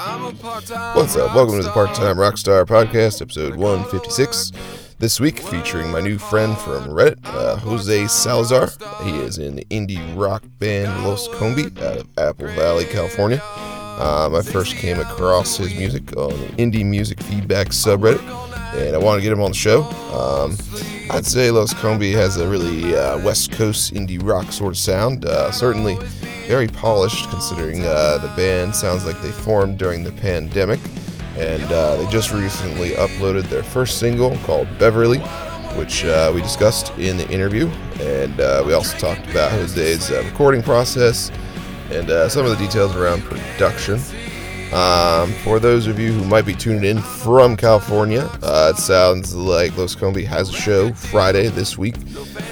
What's up? Welcome to the Part Time Rockstar Podcast, episode 156. This week, featuring my new friend from Reddit, uh, Jose Salazar. He is in the indie rock band Los Combi out of Apple Valley, California. Um, I first came across his music on the Indie Music Feedback subreddit, and I wanted to get him on the show. Um, I'd say Los Combi has a really uh, West Coast indie rock sort of sound. Uh, certainly very polished, considering uh, the band sounds like they formed during the pandemic. And uh, they just recently uploaded their first single called Beverly, which uh, we discussed in the interview. And uh, we also talked about Jose's recording process and some of the details around production. Um, for those of you who might be tuning in from California, uh, it sounds like Los Combi has a show Friday this week,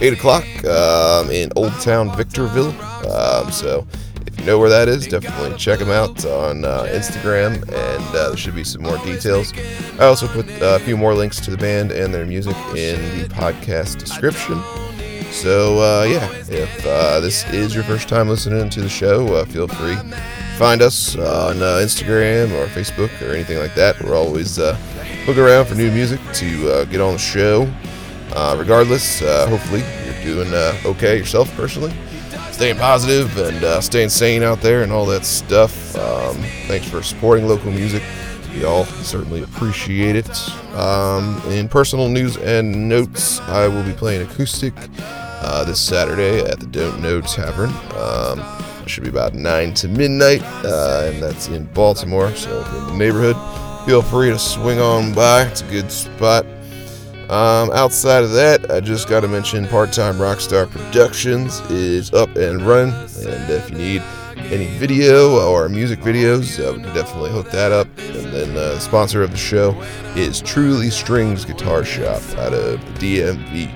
8 o'clock um, in Old Town Victorville. Um, so if you know where that is, definitely check them out on uh, Instagram, and uh, there should be some more details. I also put a few more links to the band and their music in the podcast description. So, uh, yeah, if uh, this is your first time listening to the show, uh, feel free find us on uh, Instagram or Facebook or anything like that. We're always uh, looking around for new music to uh, get on the show. Uh, regardless, uh, hopefully you're doing uh, okay yourself personally, staying positive and staying sane out there and all that stuff. Um, thanks for supporting local music. We all certainly appreciate it. Um, in personal news and notes, I will be playing acoustic this Saturday at the Don't Know Tavern. Um, should be about 9 to midnight, uh, and that's in Baltimore. So if you're in the neighborhood, feel free to swing on by. It's a good spot. Um, outside of that, I just got to mention Part Time Rockstar Productions is up and running, and if you need any video or music videos, we can definitely hook that up. And then uh, the sponsor of the show is Truly Strings Guitar Shop out of the DMV.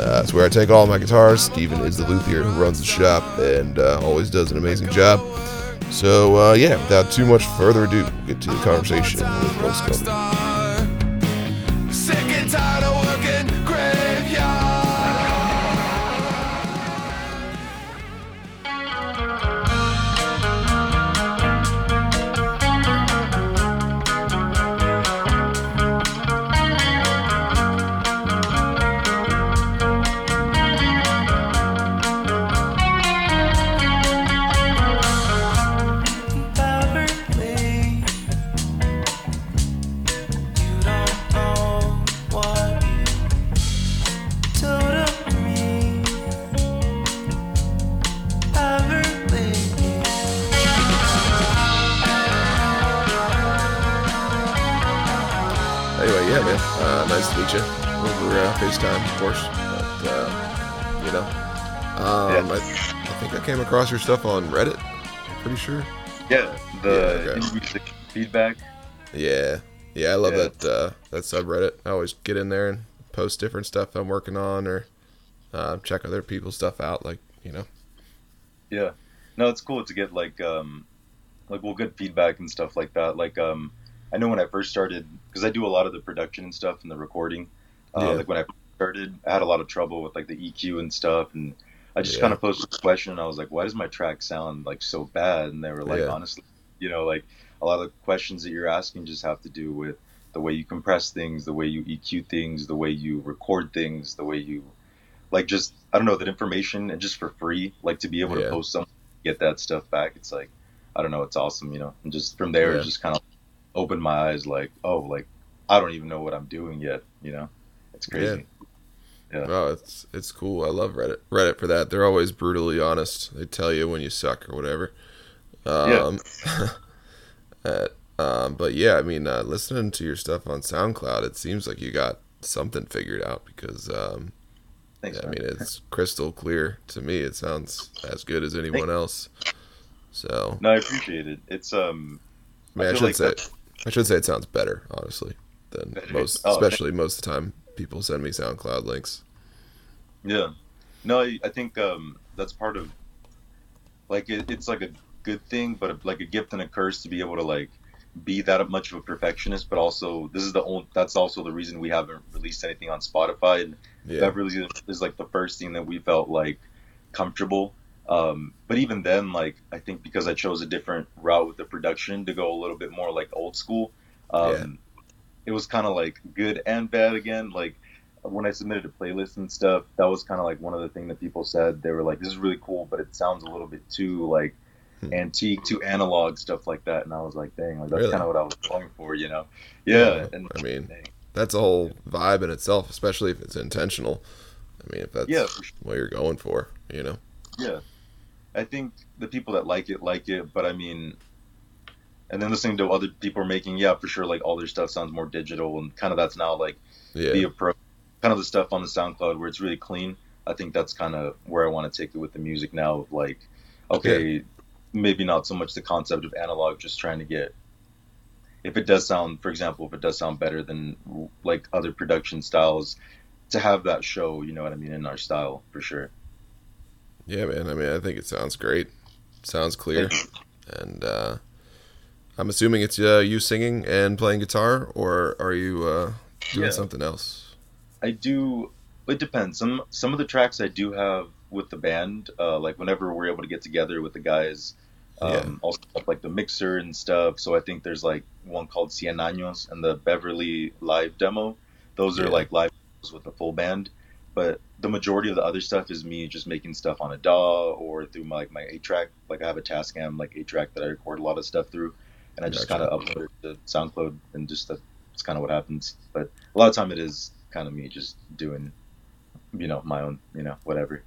Uh, that's where I take all my guitars. Steven is the luthier who runs the shop and uh, always does an amazing job. So, uh, yeah, without too much further ado, we'll get to the conversation with your stuff on Reddit. I'm pretty sure. Yeah, the yeah, okay. feedback. Yeah, yeah, I love yeah. that uh, that subreddit. I always get in there and post different stuff I'm working on, or uh, check other people's stuff out. Like you know. Yeah, no, it's cool to get like um, like well, good feedback and stuff like that. Like um, I know when I first started because I do a lot of the production and stuff and the recording. Uh, yeah. Like when I started, I had a lot of trouble with like the EQ and stuff and I just yeah. kind of posted this question and I was like, why does my track sound like so bad? And they were like, yeah. honestly, you know, like a lot of the questions that you're asking just have to do with the way you compress things, the way you EQ things, the way you record things, the way you like just I don't know that information and just for free, like to be able yeah. to post something, get that stuff back. It's like I don't know, it's awesome, you know. And just from there, it just kind of opened my eyes, like oh, like I don't even know what I'm doing yet, you know. It's crazy. Yeah. Oh, it's it's cool. I love Reddit. Reddit for that. They're always brutally honest. They tell you when you suck or whatever. Um, yeah. at, um, but yeah, I mean, uh, listening to your stuff on SoundCloud, it seems like you got something figured out because, um, Thanks, yeah, I mean, it's crystal clear to me. It sounds as good as anyone Thanks. else. So no, I appreciate it. It's um, I, mean, I, I should like say that's... I should say it sounds better, honestly, than most, oh, especially most of the time people send me SoundCloud links. Yeah, no, I, I think um, that's part of like it, it's like a good thing, but a, like a gift and a curse to be able to like be that much of a perfectionist. But also, this is the only that's also the reason we haven't released anything on Spotify. And yeah. Beverly is like the first thing that we felt like comfortable Um, but even then, like I think because I chose a different route with the production to go a little bit more like old school, um, Yeah. It was kind of like good and bad again. Like when I submitted a playlist and stuff, that was kind of like one of the things that people said. They were like, "This is really cool, but it sounds a little bit too like Hmm. antique, too analog, stuff like that." And I was like, "Dang, like that's Really? kind of what I was going for," you know? Yeah. Yeah, and I mean, dang. That's a whole vibe in itself, especially if it's intentional. I mean, if that's yeah, sure. what you're going for, you know. Yeah, I think the people that like it like it, but I mean, and then listening to other people are making, yeah, for sure, like all their stuff sounds more digital, and kind of that's now like Yeah. the approach, kind of the stuff on the SoundCloud where it's really clean. I think that's kind of where I want to take it with the music now. Of like, okay, maybe not so much the concept of analog, just trying to get. If it does sound, for example, if it does sound better than like other production styles, to have that show, you know what I mean, in our style for sure. Yeah, man. I mean, I think it sounds great. Sounds clear. And uh, I'm assuming it's uh, you singing and playing guitar, or are you uh, doing Yeah. something else? I do. It depends. Some some of the tracks I do have with the band, uh, like whenever we're able to get together with the guys, um, Yeah. also stuff like the mixer and stuff. So I think there's like one called Cien Años and the Beverly live demo. Those are like live with the full band. But the majority of the other stuff is me just making stuff on a DAW or through my like my eight track. Like I have a Tascam like eight track that I record a lot of stuff through, and I just Gotcha. kind of upload it to SoundCloud and just that's kind of what happens. But a lot of time it is kind of me just doing, you know, my own, you know, whatever.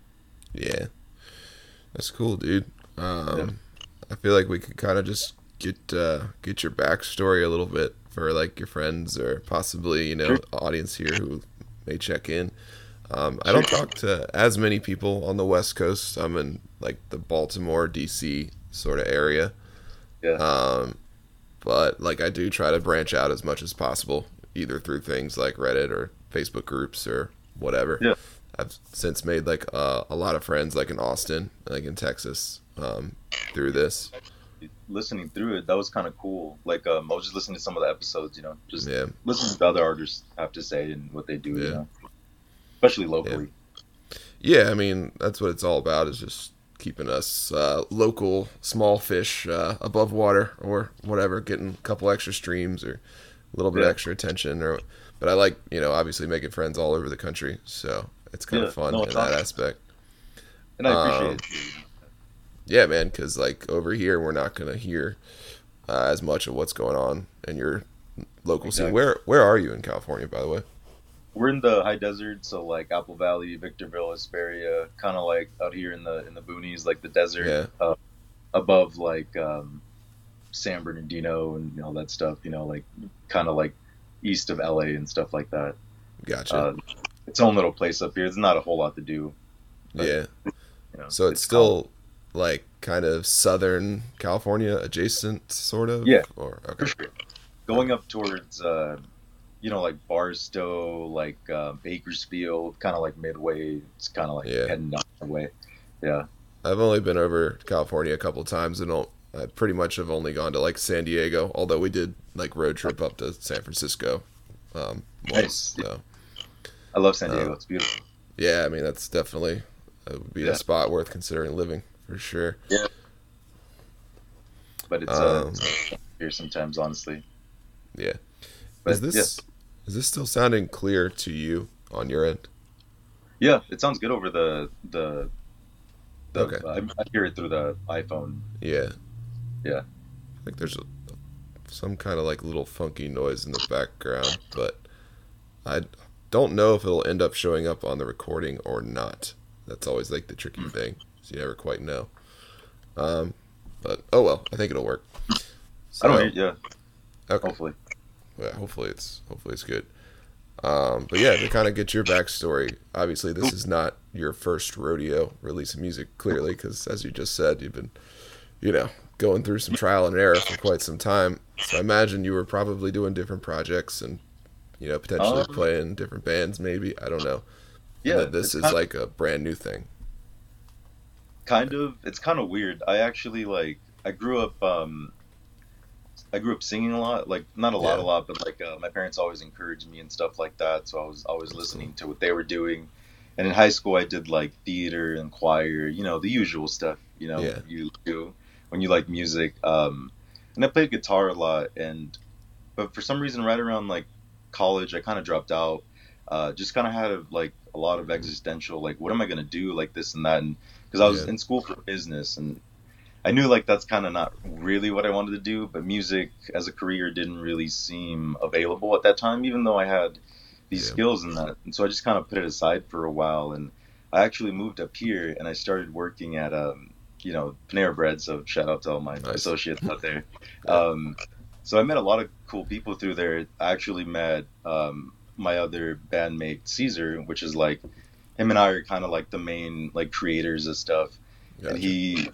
Yeah, that's cool, dude. Um, I feel like we could kind of just get uh, get your backstory a little bit for like your friends or possibly you know Sure. audience here who may check in. Um, I don't talk to as many people on the West Coast. I'm in like the Baltimore, DC sort of area. Yeah. Um, but like I do try to branch out as much as possible, either through things like Reddit or Facebook groups or whatever. Yeah. I've since made like uh, a lot of friends, like in Austin, like in Texas, um, through this. Listening through it, that was kind of cool. Like, um, I was just listening to some of the episodes, you know, just Yeah, listening to what other artists have to say and what they do, Yeah. you know, especially locally. yeah. I mean, that's what it's all about. Is just keeping us uh, local small fish uh, above water or whatever, getting a couple extra streams or a little bit Yeah. extra attention. Or, but I like you know obviously making friends all over the country, so it's kind Yeah. of fun No, in that awesome. aspect. And I appreciate Um, it. Yeah, man, because like over here, we're not gonna hear uh, as much of what's going on in your local scene. Where Where are you in California, by the way? We're in the high desert, so like Apple Valley, Victorville, Hesperia, kind of like out here in the in the boonies, like the desert, Yeah. uh, above like um, San Bernardino and all that stuff. You know, like kind of like east of LA and stuff like that. Gotcha. Uh, its own little place up here. There's not a whole lot to do. but, yeah. You know, So it's, calm. still like kind of Southern California adjacent, sort of. Yeah. Or okay. Going up towards, uh, you know, like Barstow, like uh, Bakersfield, kind of like midway. It's kind of like Yeah. heading down that way. Yeah. I've only been over to California a couple times, and I pretty much have only gone to like San Diego. Although we did like road trip up to San Francisco. Um, once, Nice. so I love San Diego. Uh, it's beautiful. yeah, I mean that's definitely that would be Yeah. a spot worth considering living for sure. Yeah. But it's, uh, um, it's here sometimes, honestly. Yeah. But, is this is this still sounding clear to you on your end? Yeah. it sounds good over the the. the Okay. I, I hear it through the iPhone. Yeah. Yeah. I think there's a, some kind of like little funky noise in the background, but I don't know if it'll end up showing up on the recording or not. That's always like the tricky thing. So you never quite know. Um, but oh well, I think it'll work. I don't. So, Yeah. okay. Hopefully. Yeah, hopefully it's hopefully it's good. Um, but yeah, to kind of get your backstory, obviously this is not your first rodeo releasing music, clearly, because as you just said, you've been, you know, going through some trial and error for quite some time. So I imagine you were probably doing different projects and, you know, potentially Um, playing different bands, maybe. I don't know. Yeah. this is like a brand new thing. kind of it's kind of weird i actually like i grew up um i grew up singing a lot like not a lot Yeah. a lot but like uh, my parents always encouraged me and stuff like that so i was always listening to what they were doing And in high school, I did like theater and choir, you know, the usual stuff, you know, Yeah. you do when you like music. Um, and I played guitar a lot. And, but for some reason, right around like college, I kind of dropped out. Uh, just kind of had a, like a lot of existential, like, what am I going to do? Like this and that. And because I was Yeah. in school for business and I knew like that's kind of not really what I wanted to do, but music as a career didn't really seem available at that time, even though I had these Yeah. skills in that. And so I just kind of put it aside for a while. And I actually moved up here and I started working at, um, you know, Panera Bread. So shout out to all my Nice. associates out there. Um, so I met a lot of cool people through there. I actually met um, my other bandmate Caesar, which is like him and I are kind of like the main like creators of stuff Gotcha. and he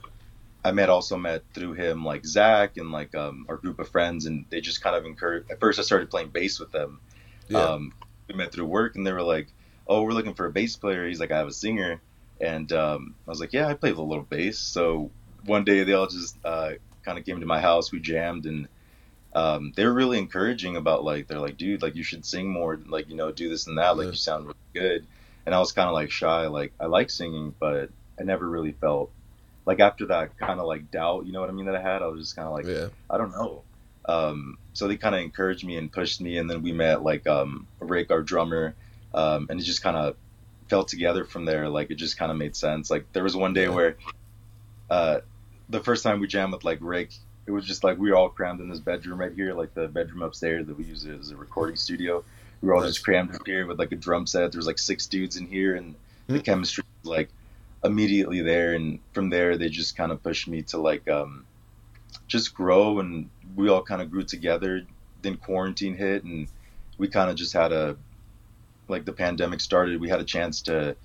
i met also met through him like zach and like um, our group of friends and they just kind of encouraged at first i started playing bass with them. Yeah. um, we met through work and they were like oh we're looking for a bass player. He's like i have a singer. And um, i was like yeah i play a little bass. So one day they all just uh, kind of came to my house we jammed and um, they were really encouraging about like they're like dude like you should sing more like you know do this and that like Yeah. you sound really good. And i was kind of like shy like i like singing but i never really felt like after that kind of like doubt you know what i mean that i had i was just kind of like yeah. I don't know. Um, so they kind of encouraged me and pushed me, and then we met like um, Rick, our drummer, um, and it just kind of fell together from there. Like it just kind of made sense. Like there was one day Yeah. where uh, the first time we jammed with like Rick, it was just like we were all crammed in this bedroom right here, like the bedroom upstairs that we use as a recording studio. We were all just crammed up here with like a drum set. There was like six dudes in here, and the Hmm. chemistry was like immediately there. And from there, they just kind of pushed me to like um, just grow, and we all kind of grew together. Then quarantine hit, and we kind of just had a like the pandemic started. We had a chance to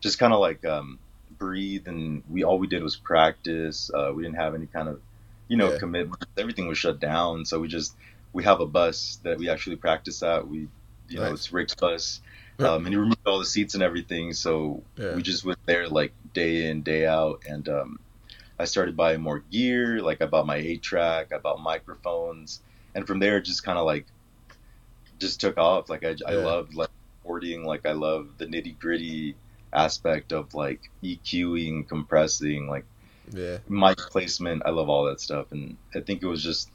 just kind of like um, breathe, and we all we did was practice. Uh, we didn't have any kind of you know Yeah. commitment. Everything was shut down, so we just we have a bus that we actually practice at. We you know it's Rick's bus. Yeah. Um, and he removed all the seats and everything, so Yeah. we just went there like day in day out and um, i started buying more gear like i bought my 8 track i bought microphones and from there it just kind of like just took off like i, I loved like recording like i love the nitty gritty aspect of like eqing compressing like Yeah. mic placement i love all that stuff and i think it was just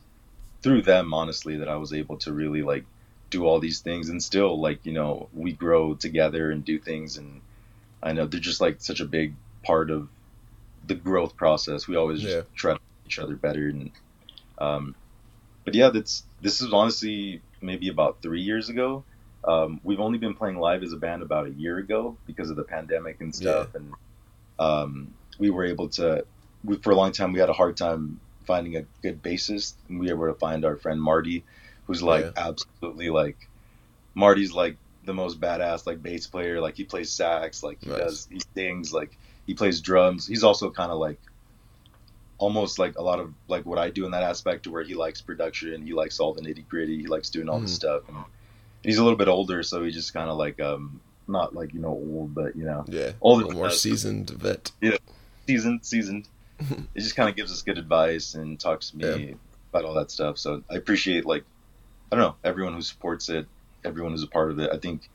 through them honestly that i was able to really like do all these things and still like you know we grow together and do things. And i know they're just like such a big part of the growth process. We always just Yeah. try to make each other better. And um but yeah that's this is honestly maybe about three years ago. Um, we've only been playing live as a band about a year ago because of the pandemic and stuff. And um, we were able to we, for a long time we had a hard time finding a good bassist. And we were able to find our friend marty who's like Yeah. absolutely like marty's like the most badass like bass player like he plays sax like he Nice. does he sings like he plays drums he's also kind of like almost like a lot of like what i do in that aspect to where he likes production he likes all the nitty gritty he likes doing all Mhm. this stuff and he's a little bit older so he's just kind of like um not like you know old but you know Yeah. older A little more us seasoned vet. Yeah, seasoned, seasoned. it just kind of gives us good advice and talks to me about all that stuff. So I appreciate like I don't know everyone who supports it, everyone who's a part of it. I think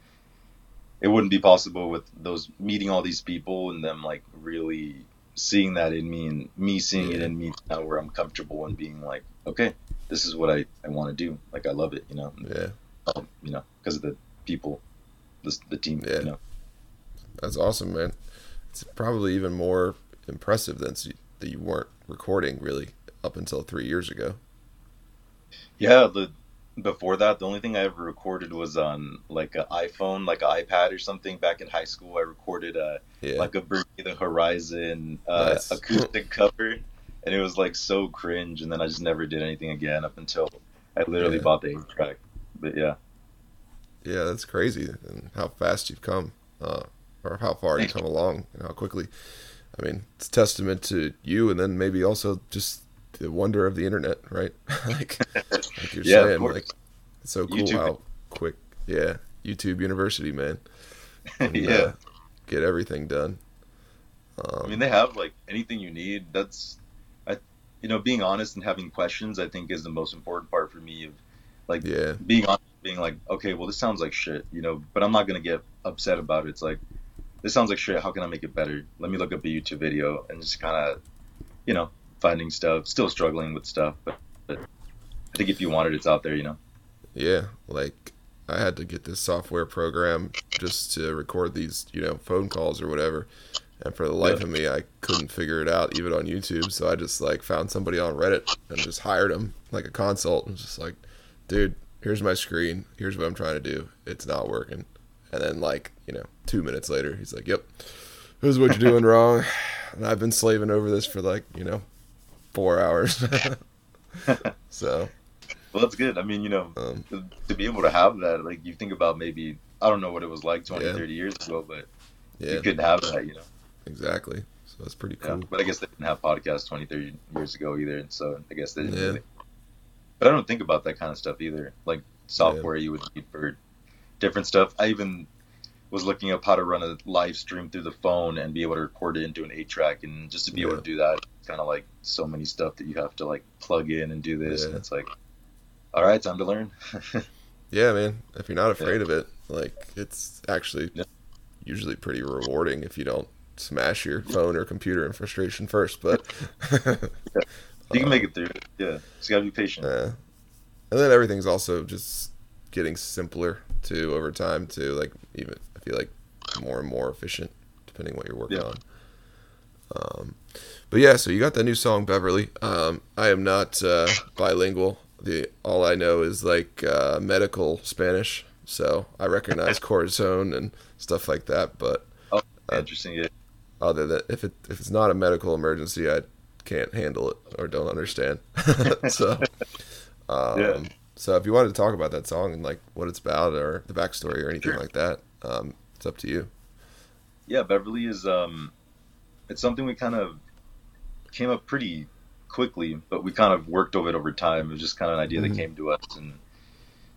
it wouldn't be possible with those meeting all these people and them like really seeing that in me and me seeing it in me now where I'm comfortable and being like, okay, this is what I, I want to do. Like I love it, you know, Yeah. um, you know, because of the people, the, the team, Yeah. you know. That's awesome, man. It's probably even more impressive than that you weren't recording really up until three years ago. Yeah, the before that, the only thing I ever recorded was on like an iPhone, like an iPad or something. Back in high school, I recorded a Yeah. like a Bring the Horizon uh, Nice. acoustic cover, and it was like so cringe. And then I just never did anything again up until I literally Yeah. bought the eight track. But yeah, Yeah, that's crazy, and how fast you've come, uh, or how far you've come along, and how quickly. I mean, it's testament to you, and then maybe also just the wonder of the internet, right? like, like you're Yeah, saying, like it's so cool YouTube. how quick. Yeah, YouTube University, man. And, yeah. uh, get everything done. Um, I mean, they have like anything you need. That's, I, you know, being honest and having questions. I think is the most important part for me. Of like yeah, being honest, being like, okay, well, this sounds like shit, you know, but I'm not gonna get upset about it. It's like, this sounds like shit. How can I make it better? Let me look up a YouTube video and just kind of, you know, finding stuff. Still struggling with stuff, but, but I think if you want it, it's out there. You know. Yeah, like I had to get this software program just to record these, you know, phone calls or whatever. And for the life yeah. of me, I couldn't figure it out even on YouTube. So I just like found somebody on Reddit and just hired him like a consult and just like, dude, here's my screen. Here's what I'm trying to do. It's not working. And then like, you know, two minutes later, he's like, yep, this is what you're doing wrong. And I've been slaving over this for like, you know, four hours. so. Well, that's good. I mean, you know, um, to be able to have that, like you think about maybe, I don't know what it was like 20, yeah. 30 years ago, but yeah. you couldn't have that, you know. Exactly. So that's pretty cool. Yeah, but I guess they didn't have podcasts 20, 30 years ago either. And so I guess they didn't really. But I don't think about that kind of stuff either. Like software you would need for different stuff. I even was looking up how to run a live stream through the phone and be able to record it into an eight track and just to be able to do that kind of like so many stuff that you have to like plug in and do this and it's like all right time to learn yeah man if you're not afraid of it like it's actually usually pretty rewarding if you don't smash your phone or computer in frustration first, but you can make it through. Yeah, just gotta be patient. Yeah, and then everything's also just getting simpler too over time too. Like even Feel like more and more efficient depending what you're working yeah. on. Um, but yeah, so you got that new song Beverly. Um, I am not uh, bilingual. The all I know is like uh, medical Spanish, so I recognize Corazon and stuff like that. But oh, interesting. Yeah other than if it if it's not a medical emergency, I can't handle it or don't understand. so, um, yeah. so if you wanted to talk about that song and like what it's about or the backstory or anything sure. like that, um, it's up to you. Yeah, Beverly is um, it's something we kind of came up pretty quickly, but we kind of worked over it over time. It was just kind of an idea mm-hmm. that came to us, and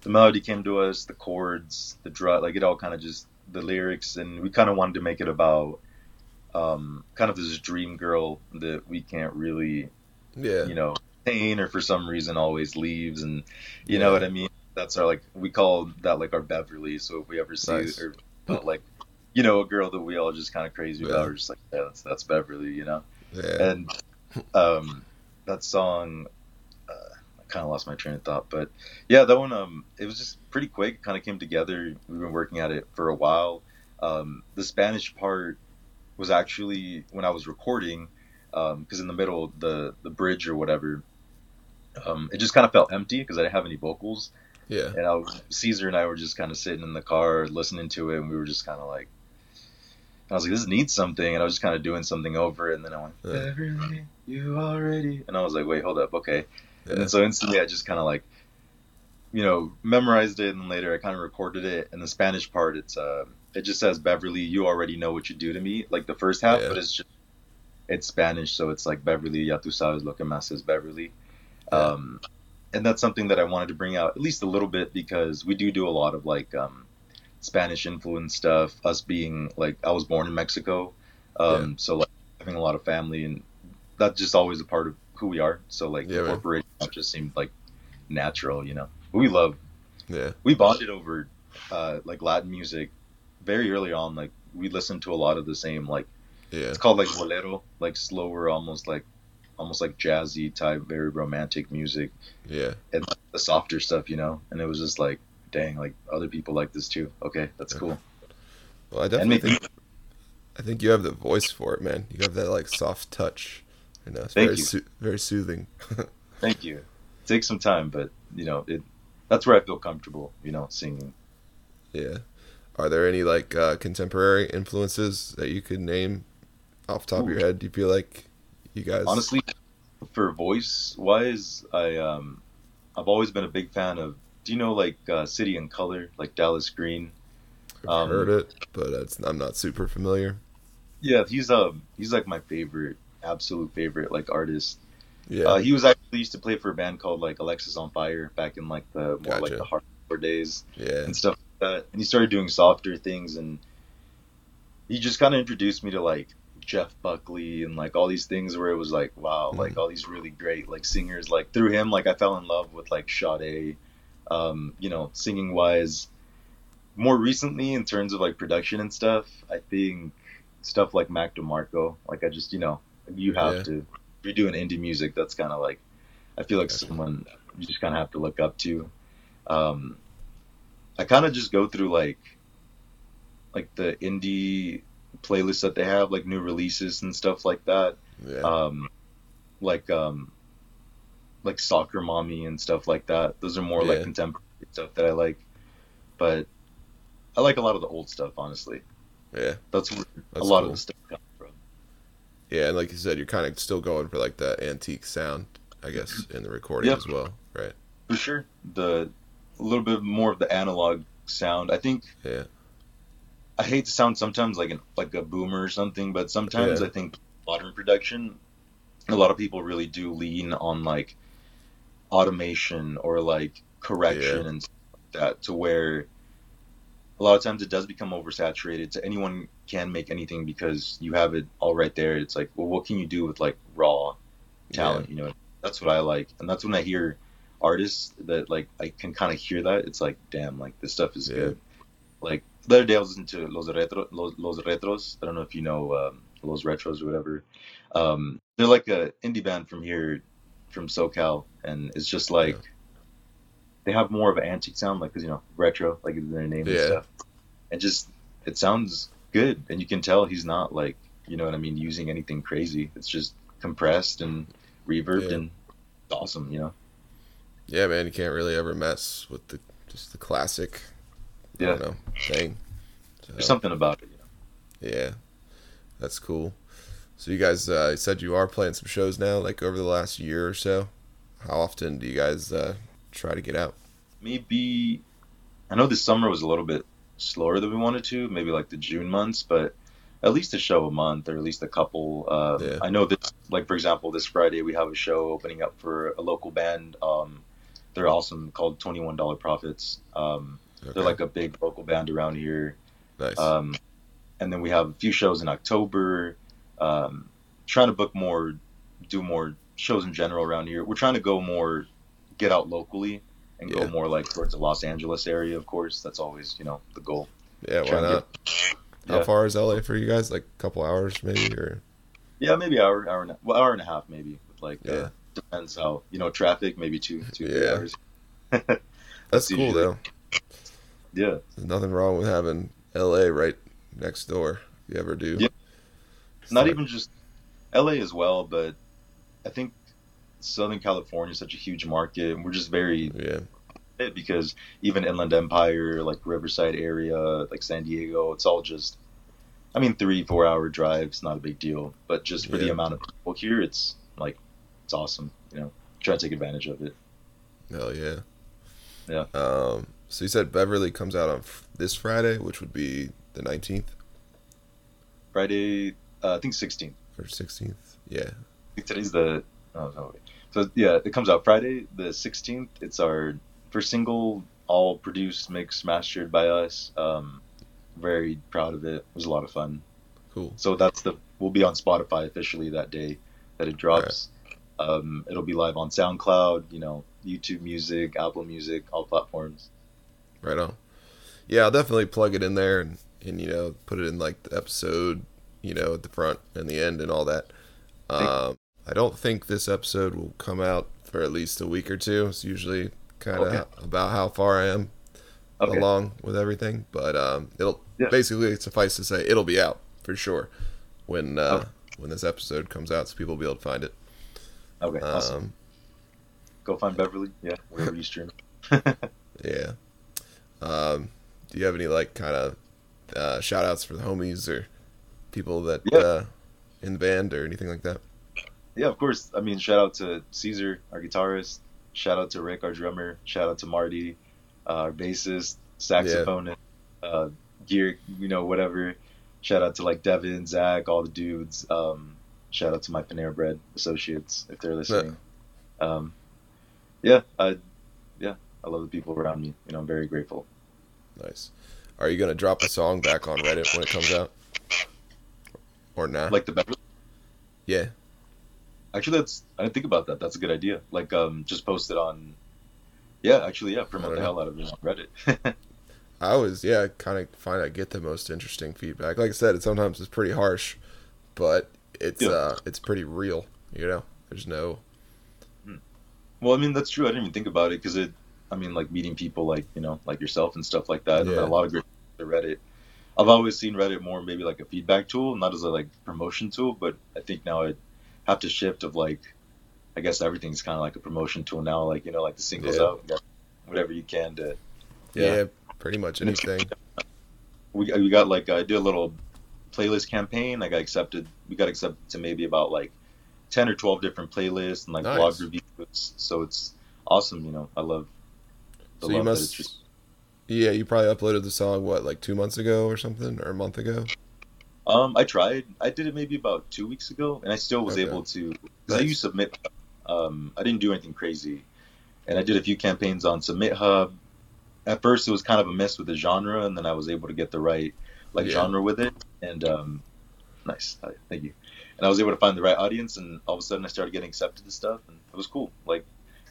the melody came to us, the chords, the drum, like it all kind of just the lyrics, and we kind of wanted to make it about um, kind of this dream girl that we can't really, yeah, you know, pain or for some reason always leaves, and you yeah. know what I mean. That's our like we call that like our Beverly. So if we ever see nice. or like, you know, a girl that we all just kind of crazy yeah. about, we're just like, yeah, that's that's Beverly, you know. Yeah. And um, that song, uh, I kind of lost my train of thought, but yeah, that one, um, it was just pretty quick. Kind of came together. We've been working at it for a while. Um, the Spanish part was actually when I was recording, because um, in the middle, the the bridge or whatever, um, it just kind of felt empty because I didn't have any vocals. Yeah. And I, Caesar and I were just kind of sitting in the car listening to it, and we were just kind of like, I was like, this needs something, and I was just kind of doing something over it, and then I went, yeah. you already, and I was like, wait, hold up, okay. Yeah. And so instantly, I just kind of like, you know, memorized it, and later I kind of recorded it. And the Spanish part, it's uh, it just says Beverly, you already know what you do to me, like the first half, yeah. but it's just it's Spanish, so it's like Beverly, ya tú sabes lo que más es Beverly. Um, and that's something that I wanted to bring out at least a little bit because we do do a lot of like um, Spanish influence stuff. Us being like I was born in Mexico, um, yeah. so like having a lot of family and that's just always a part of who we are. So like yeah, incorporating just seemed like natural, you know. We love. Yeah. We bonded over uh, like Latin music very early on, like we listened to a lot of the same like yeah. It's called like bolero, like slower, almost like almost like jazzy type, very romantic music. Yeah. And the softer stuff, you know. And it was just like, dang, like other people like this too. Okay, that's cool. Well, I definitely think I think you have the voice for it, man. You have that like soft touch. You know, it's Thank very you. Su- very soothing. Thank you. It takes some time, but you know, it that's where I feel comfortable, you know, singing. Yeah. Are there any like uh, contemporary influences that you could name off top Ooh. of your head? Do you feel like you guys honestly for voice wise, I um I've always been a big fan of. Do you know like uh, City and Colour, like Dallas Green? I've um, heard it, but I'm not super familiar. Yeah, he's um he's like my favorite, absolute favorite like artist. Yeah, uh, he was actually used to play for a band called like Alexisonfire back in like the more gotcha. like the hardcore days. Yeah, and stuff like that, and he started doing softer things, and he just kind of introduced me to like Jeff Buckley and like all these things where it was like, wow, mm-hmm. like all these really great like singers. Like through him, like I fell in love with like Sade, um, you know, singing wise. more recently in terms of like production and stuff, I think stuff like Mac DeMarco. Like I just you know you have Yeah. to if you're doing indie music. That's kind of like I feel like Gotcha. someone you just kind of have to look up to. Um, I kind of just go through like like the indie playlists that they have, like new releases and stuff like that. Yeah. Um, like um, like soccer mommy and stuff like that. Those are more like contemporary stuff that I like. But I like a lot of the old stuff, honestly. yeah. That's where That's a lot cool. of the stuff comes from. Yeah, and like you said, you're kind of still going for like that antique sound, I guess, in the recording Yep. as well, right? For sure, the a little bit more of the analog sound. I think Yeah. I hate to sound sometimes like an like a boomer or something, but sometimes Yeah. I think modern production, a lot of people really do lean on like automation or like correction Yeah. and stuff like that to where a lot of times it does become oversaturated. So anyone can make anything because you have it all right there. It's like, well, what can you do with like raw talent? You know, that's what I like, and that's when I hear artists that like I can kind of hear that. It's like, damn, like this stuff is Yeah. good. Like the other day I was listening to Los Retro Los, Los Retros. I don't know if you know um, Los Retros or whatever. Um, they're like a indie band from here, from SoCal, and it's just like Yeah. they have more of an antique sound, like cause you know retro, like in their name and Yeah. stuff. And just it sounds good, and you can tell he's not like you know what I mean, using anything crazy. It's just compressed and reverbed, Yeah. and awesome, you know. Yeah, man, you can't really ever mess with the just the classic, I Yeah. don't know, thing. There's something about it. You know? yeah, that's cool. So you guys uh, said you are playing some shows now, like over the last year or so. How often do you guys uh, try to get out? maybe I know this summer was a little bit slower than we wanted to, maybe like the June months, but at least a show a month or at least a couple. Um, Yeah. I know this, like for example, this Friday we have a show opening up for a local band. Um, they're awesome, called Twenty One Dollar Profits. Um, Okay. They're like a big local band around here. nice. Um, and then we have a few shows in October. Um, trying to book more, do more shows in general around here. We're trying to go more, get out locally, and go more like towards the Los Angeles area. Of course, that's always you know the goal. yeah, why trying to not? How Yeah. far is LA for you guys? Like a couple hours, maybe, or Yeah, maybe hour, hour and a, well, hour and a half, maybe. Like Yeah. uh, depends how you know traffic. Maybe two Yeah. hours. that's cool though. Yeah, There's nothing wrong with having LA right next door. If you ever do. Yeah. It's not like- even just L.A. as well, but I think Southern California is such a huge market, and we're just very Yeah, because even Inland Empire, like Riverside area, like San Diego, it's all just. I mean, three four hour drives, not a big deal, but just for the amount of people here, it's like it's awesome. You know, try to take advantage of it. hell yeah. Yeah. Um. So you said Beverly comes out on f- this Friday, which would be the nineteenth Friday, uh, I think 16th. or sixteenth. Yeah. I think today's the. Oh no, wait. So yeah, it comes out Friday the 16th. It's our first single, all produced, mixed, mastered by us. Um, very proud of it. It was a lot of fun. Cool. So that's the we'll be on Spotify officially that day that it drops. Um, it'll be live on SoundCloud, you know, YouTube Music, Apple Music, all platforms. Right on. Yeah, I'll definitely plug it in there and, and you know put it in like the episode, you know, at the front and the end and all that. Um, I don't think this episode will come out for at least a week or two. It's usually kind of Okay. about how far I am Okay. along with everything, but um, it'll Yeah. basically suffice to say it'll be out for sure when uh, Okay. when this episode comes out, so people will be able to find it. Okay. awesome. Um, Go find Beverly. Yeah, wherever you stream. yeah. Um, do you have any like kind of uh, shout outs for the homies or people that Yeah. uh, in the band or anything like that? Yeah, of course. I mean, shout out to Caesar, our guitarist. Shout out to Rick, our drummer. Shout out to Marty, uh, our bassist, saxophonist, uh, gear, you know, whatever. Shout out to like Devin, Zach, all the dudes. Um, shout out to my Panera Bread associates if they're listening. Um, yeah, I, yeah, I love the people around me. You know, I'm very grateful. Nice. Are you gonna drop a song back on Reddit when it comes out, or not? Like the Beverly. yeah. Actually, that's I didn't think about that. That's a good idea. Like, um, just post it on. Yeah, actually, yeah, promote the know. hell out of it on Reddit. I always yeah kind of find I get the most interesting feedback. Like I said, it sometimes it's pretty harsh, but it's Yeah. uh it's pretty real. You know, there's no Well, I mean, that's true. I didn't even think about it because it, I mean, like meeting people like, you know, like yourself and stuff like that. Yeah. a lot of great Reddit. I've always seen Reddit more maybe like a feedback tool, not as a like promotion tool, but I think now I have to shift of like, I guess everything's kind of like a promotion tool now. Like, you know, like the singles Yeah. out, whatever you can to, yeah, Yeah. pretty much anything. we, we got like, I did a little playlist campaign. I got accepted, we got accepted to maybe about like 10 or 12 different playlists and like Nice. blog reviews. So it's awesome. You know, I love So you must just- yeah you probably uploaded the song what like two months ago or something or a month ago. Um, I tried. I did it maybe about two weeks ago, and I still was Okay. able to. Because I used Submit. Um, I didn't do anything crazy, and I did a few campaigns on SubmitHub. At first, it was kind of a mess with the genre, and then I was able to get the right like Yeah. genre with it, and um, nice. Uh, Thank you. And I was able to find the right audience, and all of a sudden, I started getting accepted to stuff, and it was cool. Like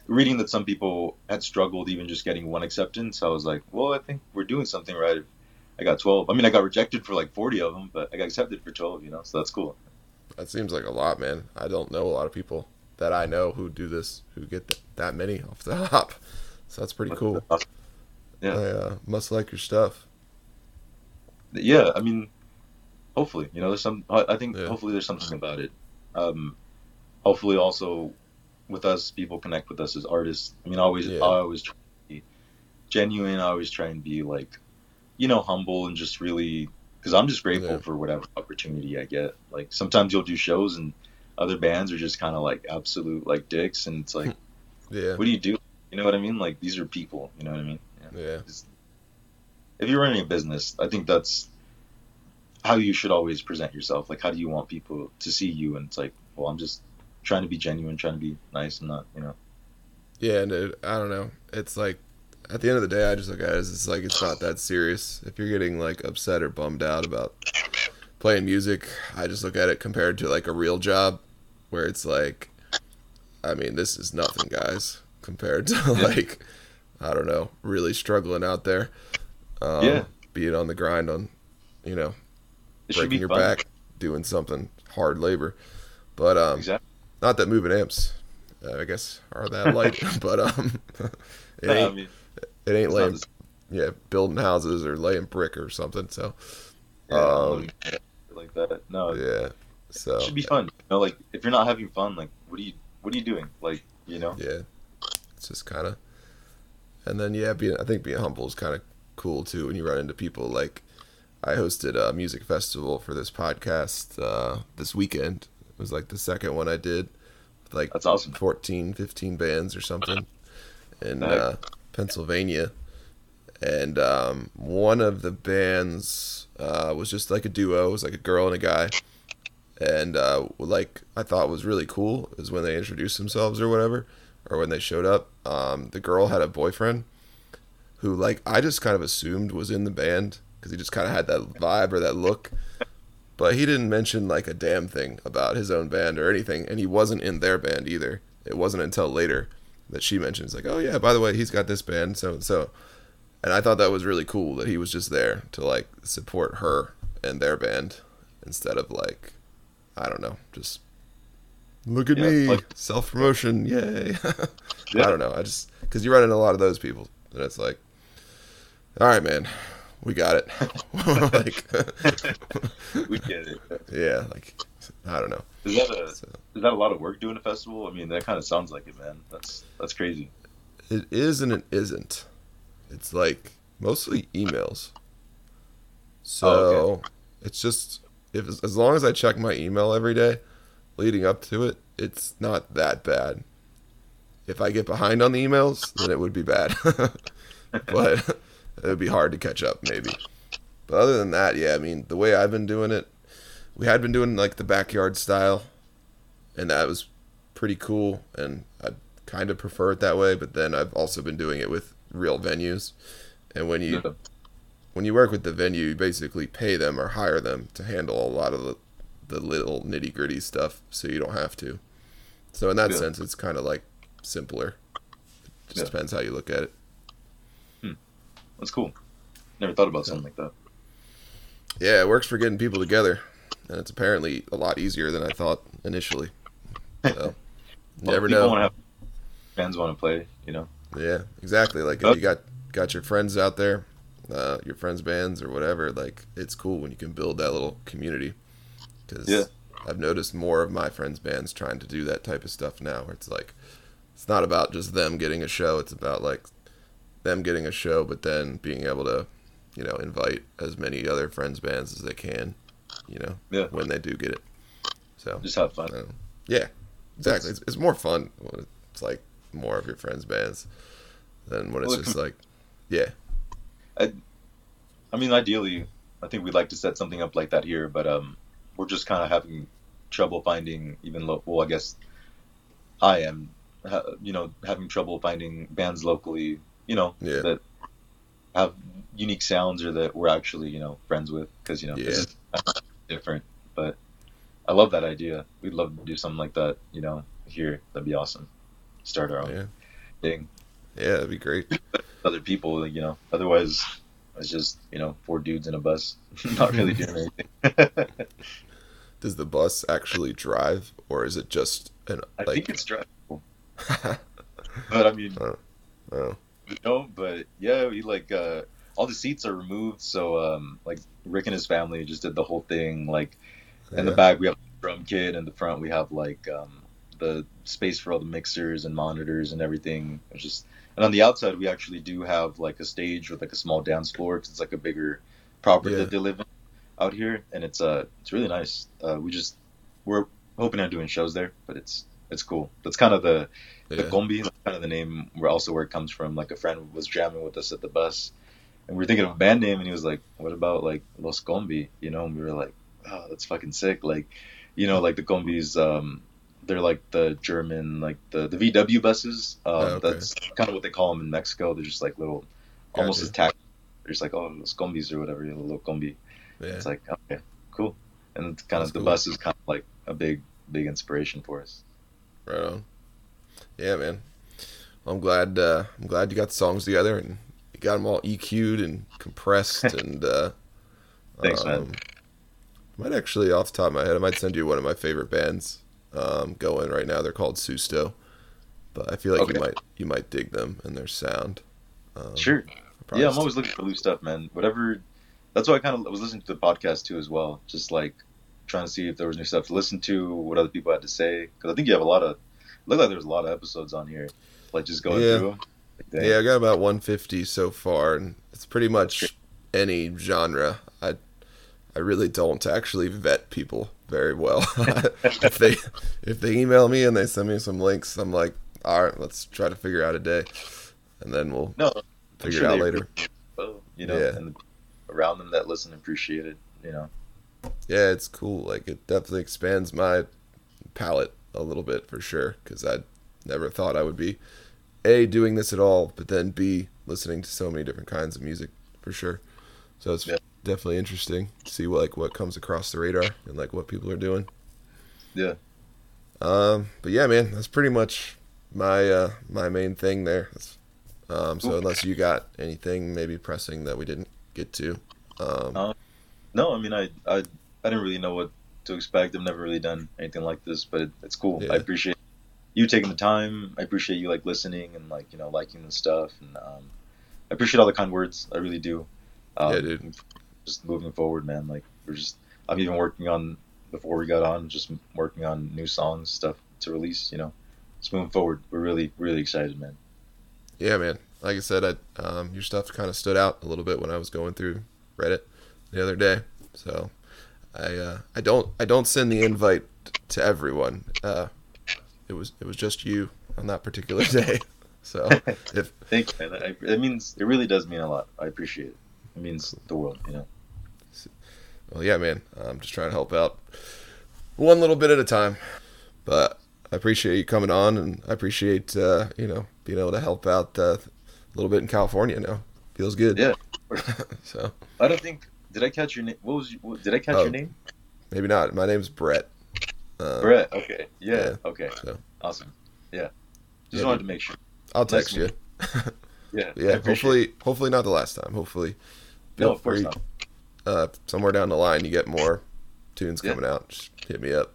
reading that some people had struggled even just getting one acceptance. I was like, well, I think we're doing something right. I got 12. I mean, I got rejected for like 40 of them, but I got accepted for 12, you know, so that's cool. That seems like a lot, man. I don't know a lot of people that I know who do this who get th- that many off the hop. So that's pretty cool. Yeah. I uh, must like your stuff. Yeah, I mean, hopefully, you know, there's some, I I think Yeah. hopefully there's something about it. Um, hopefully also with us, people connect with us as artists. I mean, always, Yeah. I always try to be genuine. I always try and be like, you know, humble and just really, because I'm just grateful Yeah. for whatever opportunity I get. Like sometimes you'll do shows and other bands are just kind of like absolute like dicks, and it's like, Yeah, what do you do? You know what I mean? Like these are people. You know what I mean? Yeah. yeah, if you're running a business, I think that's how you should always present yourself. Like, how do you want people to see you? And it's like, well, I'm just trying to be genuine, trying to be nice, and not, you know. yeah. And it, I don't know. It's like at the end of the day, I just look at it as it's like it's not that serious. If you're getting like upset or bummed out about playing music, I just look at it compared to like a real job, where it's like, I mean, this is nothing, guys, compared to like, I don't know, really struggling out there. Um, Yeah. being on the grind on, you know, It breaking your fun. back doing something hard labor. But um, Exactly. Not that moving amps, uh, I guess, are that light. but um, it I ain't mean, it ain't laying this- yeah building houses or laying brick or something. So yeah, um, like that. No, yeah, so it should be fun. You know, like if you're not having fun, like what are you, what are you doing? Like, you know, yeah, it's just kind of, and then yeah, being I think being humble is kind of cool too when you run into people like. I hosted a music festival for this podcast uh, this weekend. Was like the second one I did, like that's awesome. 14, 15 bands or something in uh, Pennsylvania. And um, one of the bands uh, was just like a duo. It was like a girl and a guy. And uh, like I thought was really cool is when they introduced themselves or whatever, or when they showed up. Um, the girl had a boyfriend who like I just kind of assumed was in the band because he just kind of had that vibe or that look. But he didn't mention like a damn thing about his own band or anything, and he wasn't in their band either. It wasn't until later that she mentions like, "Oh yeah, by the way, he's got this band, so and so." And I thought that was really cool that he was just there to like support her and their band instead of like, I don't know, just look at Yeah, me, like- self promotion, yay. Yeah. I don't know. I just because you run into a lot of those people, and it's like, all right, man, we got it. like, we get it. yeah, like I don't know. Is that a So, is that a lot of work doing a festival? I mean, that kind of sounds like it, man. That's that's crazy. it is and it isn't. It's like mostly emails. So Oh, it's just if as long as I check my email every day, leading up to it, it's not that bad. If I get behind on the emails, then it would be bad. but it would be hard to catch up, maybe. But other than that, yeah, I mean, the way I've been doing it, we had been doing like the backyard style, and that was pretty cool, and I kind of prefer it that way. But then I've also been doing it with real venues, and when you Yeah. when you work with the venue, you basically pay them or hire them to handle a lot of the, the little nitty gritty stuff, so you don't have to. So in that Yeah. sense, it's kind of like simpler. It just Yeah. depends how you look at it. That's cool. Never thought about something like that. Yeah, it works for getting people together, and it's apparently a lot easier than I thought initially. So, Well, never people know. wanna have fans want to play. You know. Yeah, exactly. Like Oh. if you got got your friends out there, uh, your friends' bands or whatever, like it's cool when you can build that little community. Because Yeah. I've noticed more of my friends' bands trying to do that type of stuff now, where it's like it's not about just them getting a show; it's about like them getting a show, but then being able to, you know, invite as many other friends' bands as they can, you know, Yeah. when they do get it. So Just have fun. uh, yeah, exactly. It's, it's more fun when it's like more of your friends' bands than when it's Well, just like, yeah, I I mean, ideally, I think we'd like to set something up like that here, but um, we're just kind of having trouble finding even lo- well, I guess I am, ha- you know, having trouble finding bands locally, you know, Yeah. that have unique sounds or that we're actually, you know, friends with because you know, it's different. But I love that idea. We'd love to do something like that, you know, here. That'd be awesome. Start our own yeah, thing. yeah. That'd be great. Other people, you know. Otherwise, it's just you know four dudes in a bus, not really doing anything. Does the bus actually drive, or is it just an I like? think it's drivable, but I mean, oh, oh. No. But yeah, we like uh, all the seats are removed, so um, like Rick and his family just did the whole thing. Like in the back we have a drum kit, in the front we have like um, the space for all the mixers and monitors and everything. It's just and on the outside we actually do have like a stage with like a small dance floor because it's like a bigger property Yeah. that they live in out here, and it's uh it's really nice. Uh, we just we're hoping on doing shows there, but it's it's cool. That's kind of the the yeah. Combi, that's kind of the name where also where it comes from. Like a friend was jamming with us at the bus, and we were thinking of a band name, and he was like, "What about like Los Combi?" You know, and we were like, "Oh, that's fucking sick!" Like, you know, like the Combis, um, they're like the German, like the the VW buses. Um, Oh, okay. That's kind of what they call them in Mexico. They're just like little, almost as tacky. They're just like, "Oh, Los Combis" or whatever, you know, little Combi. yeah. It's like, okay, cool. And it's kind That's of the cool. bus is kind of like a big, big inspiration for us. Right on. Yeah, man. I'm glad. Uh, I'm glad you got the songs together and you got them all EQ'd and compressed and. Uh, Thanks, man. um, Might actually, off the top of my head, I might send you one of my favorite bands um, going right now. They're called Susto, but I feel like you might you might dig them and their sound. Um, Sure. Yeah, I'm always looking for new stuff, man. Whatever. That's why I kind of was listening to the podcast too, as well. Just like trying to see if there was new stuff to listen to, what other people had to say. Because I think you have a lot of. Look like there's a lot of episodes on here. Like just going Yeah. through. Like. Yeah, I got about 150 so far, and it's pretty much any genre. I I really don't actually vet people very well. if they if they email me and they send me some links, I'm like, all right, let's try to figure out a day, and then we'll No, figure sure it out later. Well, you know, Yeah. and the around them that listen appreciate it. You know. Yeah, it's cool. Like it definitely expands my palette a little bit for sure, because I never thought I would be a doing this at all, but then b listening to so many different kinds of music for sure. So it's Yeah. definitely interesting to see what, like what comes across the radar and like what people are doing. Yeah. Um, but yeah, man, that's pretty much my uh, my main thing there. That's- Um, so unless you got anything maybe pressing that we didn't get to, um, Uh, No, I mean, I, I, I didn't really know what to expect. I've never really done anything like this, but it, it's cool. Yeah. I appreciate you taking the time. I appreciate you like listening and like you know liking the stuff, and um, I appreciate all the kind words. I really do. Um, Yeah, dude. Just moving forward, man. Like we're just. I'm even working on before we got on, just working on new songs, stuff to release. You know, just moving forward. We're really, really excited, man. yeah, man. Like I said, I, um, your stuff kind of stood out a little bit when I was going through Reddit the other day. So I uh, I don't I don't send the invite to everyone. Uh, it was it was just you on that particular day. So if Thank you, man. I, it means it really does mean a lot. I appreciate it. It means the world, you know. Well, yeah, man. I'm just trying to help out one little bit at a time. But I appreciate you coming on, and I appreciate uh, you know being able to help out uh, a little bit in California now. Feels good. Yeah. so I don't think. Did I catch your name? What was? What, did I catch Oh. your name? maybe not. My name's Brett. Uh, Brett. Okay. Yeah. yeah. Okay. So Awesome. Yeah. Just Yeah, wanted dude. to make sure. I'll text to you. Yeah. Yeah. Hopefully, hopefully not the last time. Hopefully, No, of course not. Uh, somewhere down the line, you get more tunes Yeah. coming out. Just hit me up.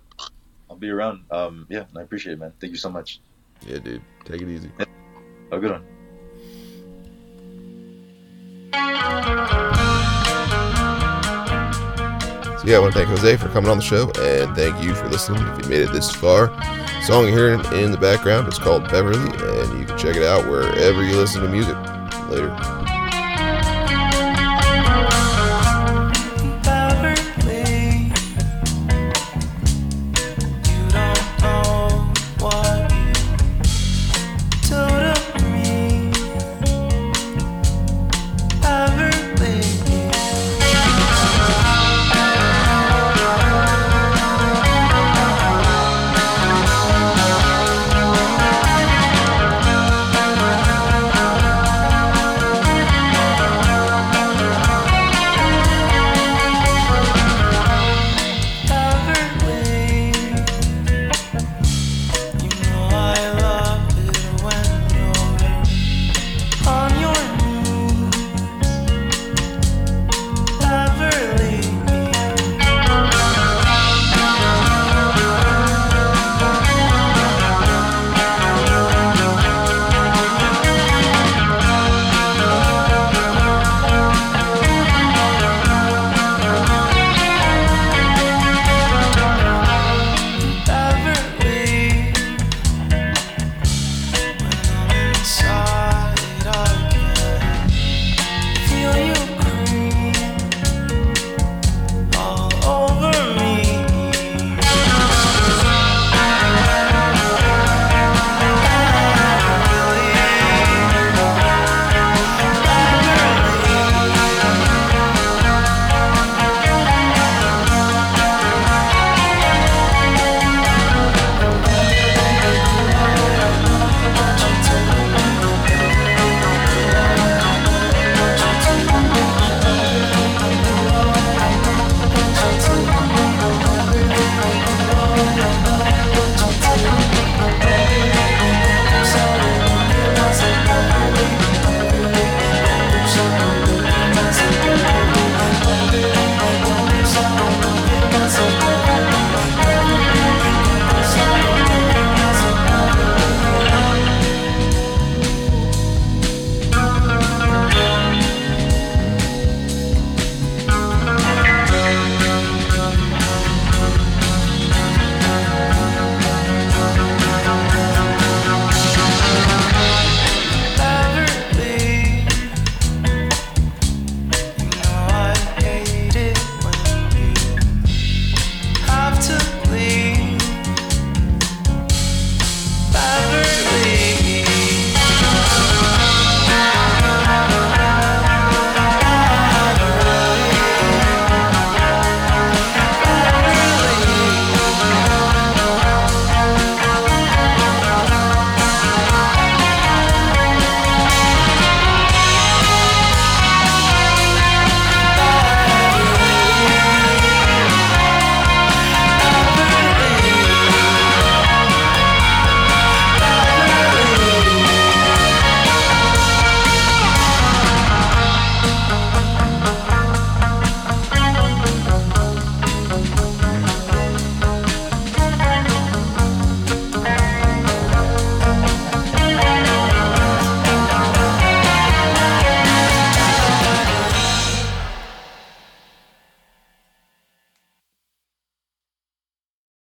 I'll be around. Um, yeah, I appreciate it, man. Thank you so much. Yeah, dude. Take it easy. Have a good one. Yeah, I want to thank Jose for coming on the show, and thank you for listening. If you made it this far, the song you're hearing in the background is called Beverly, and you can check it out wherever you listen to music. Later.